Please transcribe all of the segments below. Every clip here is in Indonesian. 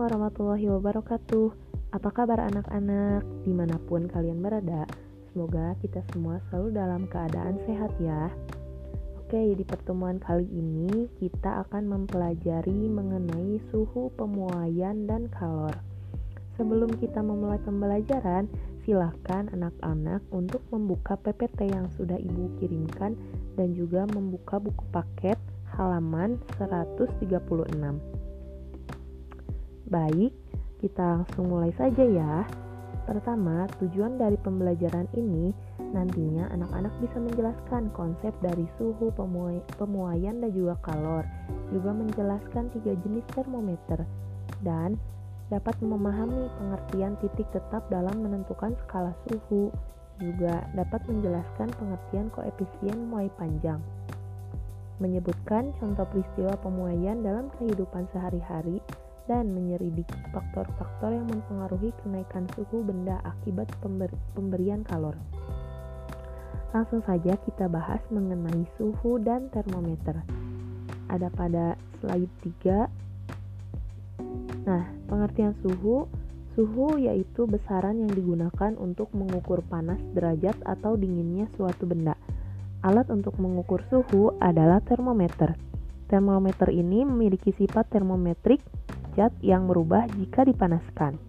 warahmatullahi wabarakatuh. Apa kabar anak-anak? Di mana pun kalian berada Semoga kita semua selalu dalam keadaan sehat ya. Oke di pertemuan kali ini kita akan mempelajari mengenai suhu pemuaian dan kalor. Sebelum kita memulai pembelajaran silahkan anak-anak untuk membuka PPT yang sudah ibu kirimkan dan juga membuka buku paket halaman 136 Baik, kita langsung mulai saja ya. Pertama, tujuan dari pembelajaran ini nantinya anak-anak bisa menjelaskan konsep dari suhu pemuaian dan juga kalor, juga menjelaskan tiga jenis termometer, dan dapat memahami pengertian titik tetap dalam menentukan skala suhu, juga dapat menjelaskan pengertian koefisien muai panjang. Menyebutkan contoh peristiwa pemuaian dalam kehidupan sehari-hari dan menyelidiki faktor-faktor yang mempengaruhi kenaikan suhu benda akibat pember pemberian kalor. Langsung saja kita bahas mengenai suhu dan termometer. Ada pada slide 3. Nah, pengertian suhu Suhu yaitu besaran yang digunakan untuk mengukur panas derajat atau dinginnya suatu benda. Alat untuk mengukur suhu adalah termometer. Termometer ini memiliki sifat termometrik zat yang berubah jika dipanaskan.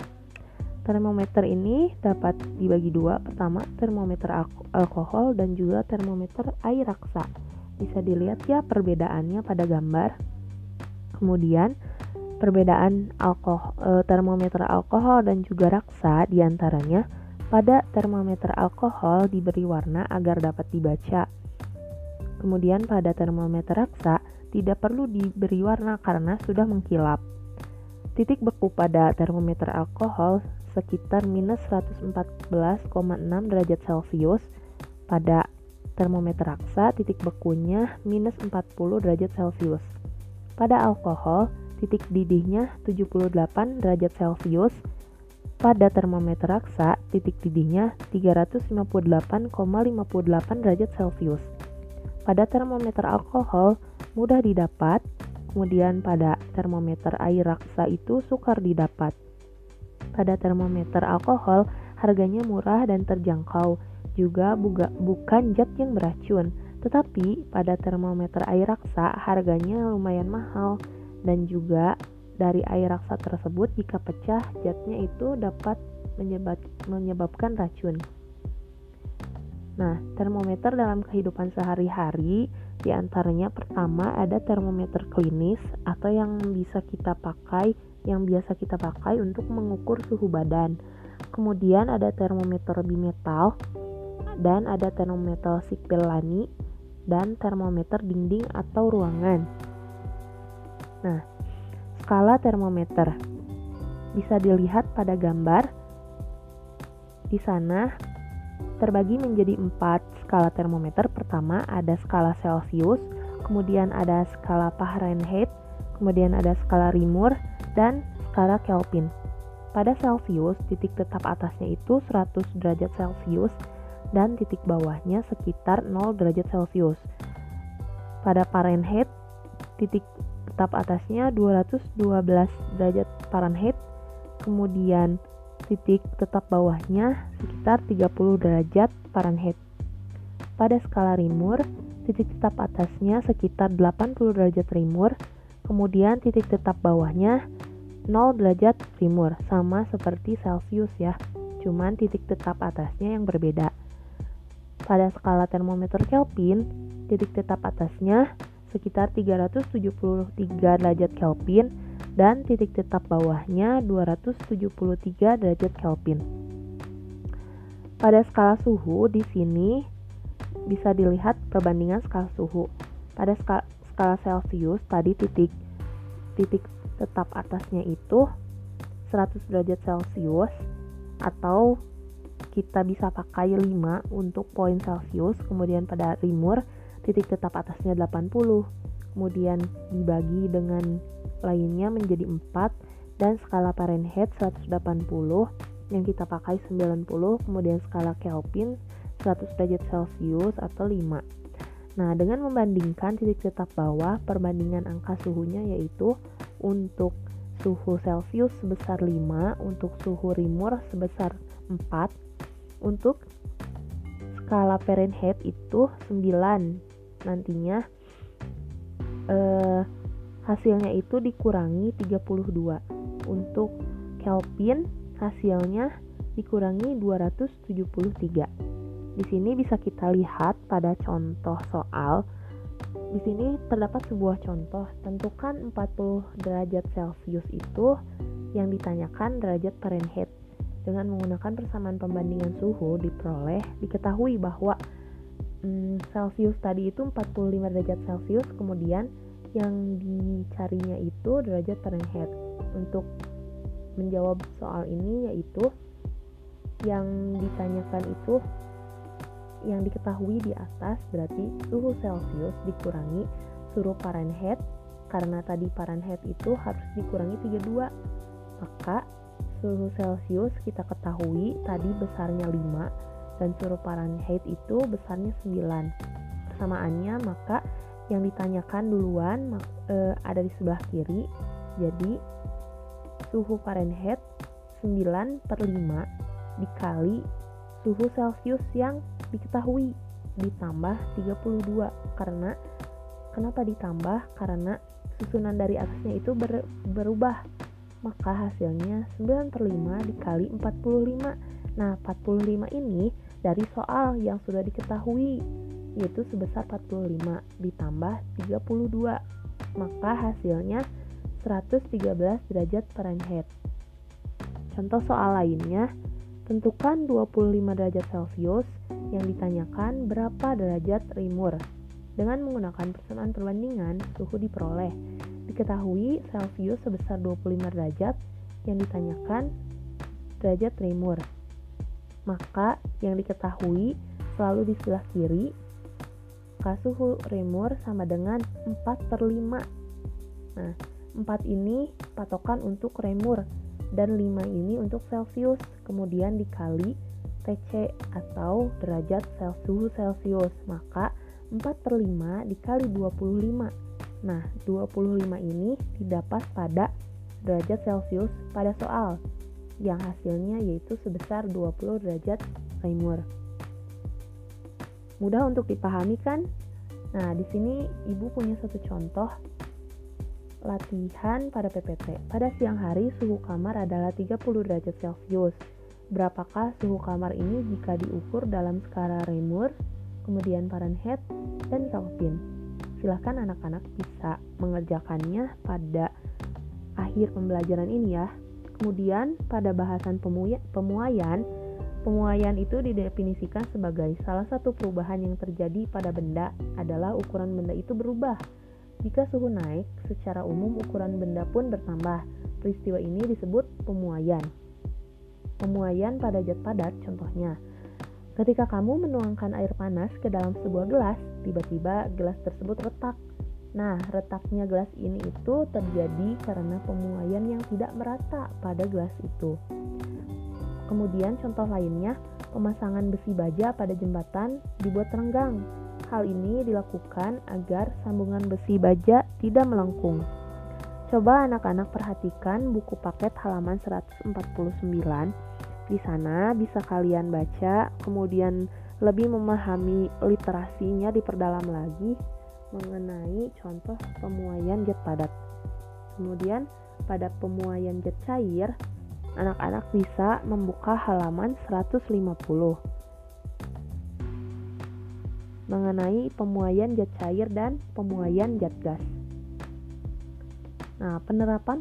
Termometer ini dapat dibagi dua, pertama termometer alkohol dan juga termometer air raksa. Bisa dilihat ya perbedaannya pada gambar. Kemudian perbedaan alkohol, e, termometer alkohol dan juga raksa di antaranya pada termometer alkohol diberi warna agar dapat dibaca. Kemudian pada termometer raksa tidak perlu diberi warna karena sudah mengkilap. Titik beku pada termometer alkohol sekitar minus 114,6 derajat Celcius. Pada termometer raksa, titik bekunya minus 40 derajat Celcius. Pada alkohol, titik didihnya 78 derajat Celcius. Pada termometer raksa, titik didihnya 358,58 derajat Celcius. Pada termometer alkohol, mudah didapat Kemudian pada termometer air raksa itu sukar didapat. Pada termometer alkohol harganya murah dan terjangkau, juga buga, bukan zat yang beracun. Tetapi pada termometer air raksa harganya lumayan mahal dan juga dari air raksa tersebut jika pecah zatnya itu dapat menyebab, menyebabkan racun. Nah, termometer dalam kehidupan sehari-hari di antaranya pertama ada termometer klinis atau yang bisa kita pakai, yang biasa kita pakai untuk mengukur suhu badan. Kemudian ada termometer bimetal dan ada termometer sipil lani dan termometer dinding atau ruangan. Nah, skala termometer bisa dilihat pada gambar. Di sana terbagi menjadi empat skala termometer. Pertama ada skala Celcius, kemudian ada skala Fahrenheit, kemudian ada skala Reaumur, dan skala Kelvin. Pada Celcius, titik tetap atasnya itu 100 derajat Celcius dan titik bawahnya sekitar 0 derajat Celcius. Pada Fahrenheit, titik tetap atasnya 212 derajat Fahrenheit, kemudian titik tetap bawahnya sekitar 30 derajat Fahrenheit. Pada skala Reaumur, titik tetap atasnya sekitar 80 derajat Reaumur, kemudian titik tetap bawahnya 0 derajat Reaumur, sama seperti Celcius ya, cuman titik tetap atasnya yang berbeda. Pada skala termometer Kelvin, titik tetap atasnya sekitar 373 derajat Kelvin, dan titik tetap bawahnya 273 derajat Kelvin. Pada skala suhu di sini bisa dilihat perbandingan skala suhu. Pada skala, skala Celcius tadi titik titik tetap atasnya itu 100 derajat Celcius atau kita bisa pakai 5 untuk poin Celcius, kemudian pada Reaumur titik tetap atasnya 80, kemudian dibagi dengan lainnya menjadi 4 dan skala Fahrenheit 180 yang kita pakai 90 kemudian skala Kelvin 100 derajat Celcius atau 5 nah dengan membandingkan titik tetap bawah perbandingan angka suhunya yaitu untuk suhu Celcius sebesar 5, untuk suhu Reaumur sebesar 4. Untuk skala Fahrenheit itu 9. Nantinya eh, hasilnya itu dikurangi 32. Untuk Kelvin hasilnya dikurangi 273. Di sini bisa kita lihat pada contoh soal di sini terdapat sebuah contoh, tentukan 40 derajat Celcius itu yang ditanyakan derajat Fahrenheit. Dengan menggunakan persamaan pembandingan suhu diperoleh, diketahui bahwa hmm, Celsius tadi itu 45 derajat Celcius, kemudian yang dicarinya itu derajat Fahrenheit. Untuk menjawab soal ini yaitu yang ditanyakan itu yang diketahui di atas berarti suhu Celcius dikurangi suhu Fahrenheit karena tadi Fahrenheit itu harus dikurangi 32 maka suhu Celcius kita ketahui tadi besarnya 5 dan suhu Fahrenheit itu besarnya 9 persamaannya maka yang ditanyakan duluan e, ada di sebelah kiri. Jadi suhu Fahrenheit 9 per 5 dikali suhu Celcius yang diketahui ditambah 32 karena kenapa ditambah? Karena susunan dari atasnya itu ber, berubah. Maka hasilnya 9 per 5 dikali 45 nah 45 ini dari soal yang sudah diketahui yaitu sebesar 45 ditambah 32 maka hasilnya 113 derajat Fahrenheit. Contoh soal lainnya tentukan 25 derajat Celcius yang ditanyakan berapa derajat Reaumur. Dengan menggunakan persamaan perbandingan, suhu diperoleh. Diketahui Celsius sebesar 25 derajat yang ditanyakan derajat Reaumur. Maka yang diketahui selalu di sebelah kiri, maka suhu Reaumur sama dengan 4 per 5. Nah, 4 ini patokan untuk Reaumur dan 5 ini untuk Celsius. Kemudian dikali TC atau derajat suhu Celcius maka 4 per 5 dikali 25 nah 25 ini didapat pada derajat Celcius pada soal yang hasilnya yaitu sebesar 20 derajat Reaumur mudah untuk dipahami kan? Nah di sini ibu punya satu contoh latihan pada PPT pada siang hari suhu kamar adalah 30 derajat Celcius berapakah suhu kamar ini jika diukur dalam skala Reaumur, kemudian Fahrenheit, dan Kelvin. Silahkan anak-anak bisa mengerjakannya pada akhir pembelajaran ini ya. Kemudian pada bahasan pemuaian, pemuaian itu didefinisikan sebagai salah satu perubahan yang terjadi pada benda adalah ukuran benda itu berubah. Jika suhu naik, secara umum ukuran benda pun bertambah. Peristiwa ini disebut pemuaian. Pemuaian pada zat padat contohnya. Ketika kamu menuangkan air panas ke dalam sebuah gelas, tiba-tiba gelas tersebut retak. Nah, retaknya gelas ini itu terjadi karena pemuaian yang tidak merata pada gelas itu. Kemudian contoh lainnya, pemasangan besi baja pada jembatan dibuat renggang. Hal ini dilakukan agar sambungan besi baja tidak melengkung. Coba anak-anak perhatikan buku paket halaman 149 di sana bisa kalian baca, kemudian lebih memahami literasinya diperdalam lagi mengenai contoh pemuaian zat padat. Kemudian pada pemuaian zat cair, anak-anak bisa membuka halaman 150 mengenai pemuaian zat cair dan pemuaian zat gas. Nah, penerapan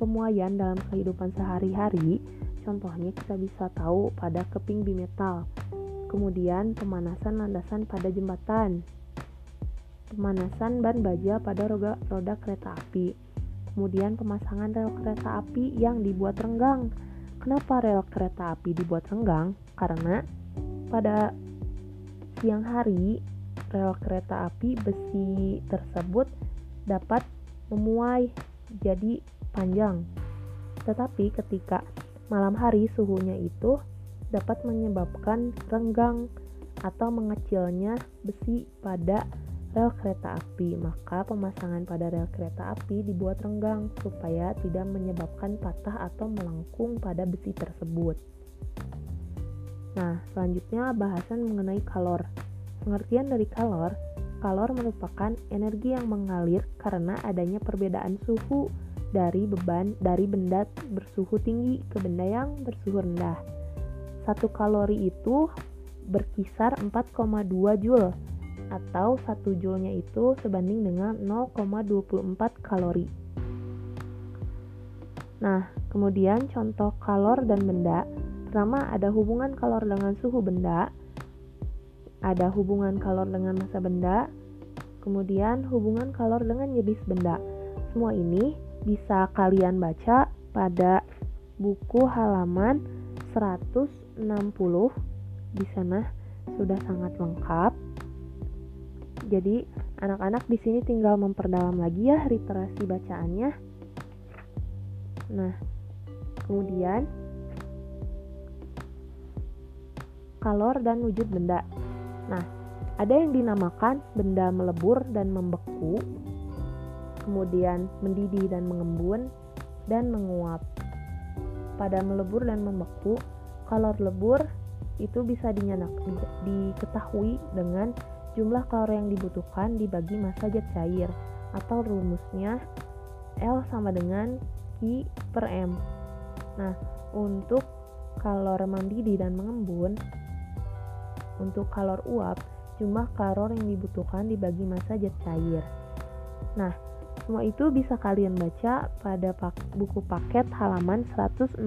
pemuaian dalam kehidupan sehari-hari Contohnya kita bisa tahu pada keping bimetal. Kemudian pemanasan landasan pada jembatan. Pemanasan ban baja pada roda, roda kereta api. Kemudian pemasangan rel kereta api yang dibuat renggang. Kenapa rel kereta api dibuat renggang? Karena pada siang hari rel kereta api besi tersebut dapat memuai jadi panjang. Tetapi ketika malam hari suhunya itu dapat menyebabkan renggang atau mengecilnya besi pada rel kereta api, maka pemasangan pada rel kereta api dibuat renggang supaya tidak menyebabkan patah atau melengkung pada besi tersebut. Nah, selanjutnya bahasan mengenai kalor. Pengertian dari kalor, kalor merupakan energi yang mengalir karena adanya perbedaan suhu dari beban dari benda bersuhu tinggi ke benda yang bersuhu rendah. Satu kalori itu berkisar 4,2 Joule atau 1 Joule-nya itu sebanding dengan 0,24 kalori. Nah, kemudian contoh kalor dan benda. Pertama, ada hubungan kalor dengan suhu benda, ada hubungan kalor dengan massa benda, kemudian hubungan kalor dengan jenis benda. Semua ini bisa kalian baca pada buku halaman 160. Di sana sudah sangat lengkap. Jadi, anak-anak di sini tinggal memperdalam lagi ya literasi bacaannya. Nah, kemudian kalor dan wujud benda. Nah, ada yang dinamakan benda melebur dan membeku, kemudian mendidih dan mengembun, dan menguap. Pada melebur dan membeku, kalor lebur itu bisa dinyanak, diketahui dengan jumlah kalori yang dibutuhkan dibagi massa zat cair atau rumusnya L sama dengan Q per M. Nah, untuk kalor mendidih dan mengembun, untuk kalor uap, jumlah kalor yang dibutuhkan dibagi massa zat cair. Nah, semua itu bisa kalian baca pada buku paket halaman 164.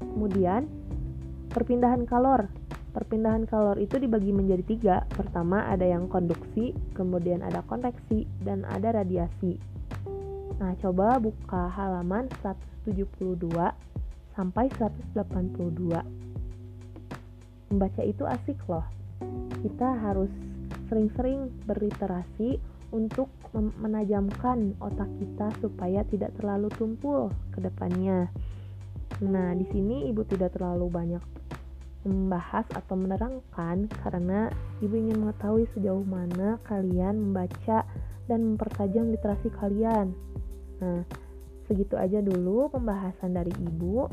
Kemudian, perpindahan kalor Perpindahan kalor itu dibagi menjadi tiga. Pertama ada yang konduksi, kemudian ada konveksi, dan ada radiasi. Nah, coba buka halaman 172 sampai 182. Membaca itu asik loh. Kita harus sering-sering berliterasi untuk menajamkan otak kita supaya tidak terlalu tumpul ke depannya. Nah, di sini ibu tidak terlalu banyak membahas atau menerangkan karena ibu ingin mengetahui sejauh mana kalian membaca dan mempertajam literasi kalian. Nah, segitu aja dulu pembahasan dari ibu.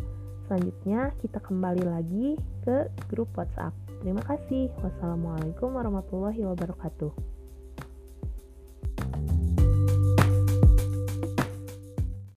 Selanjutnya kita kembali lagi ke grup WhatsApp. Terima kasih. Wassalamualaikum warahmatullahi wabarakatuh.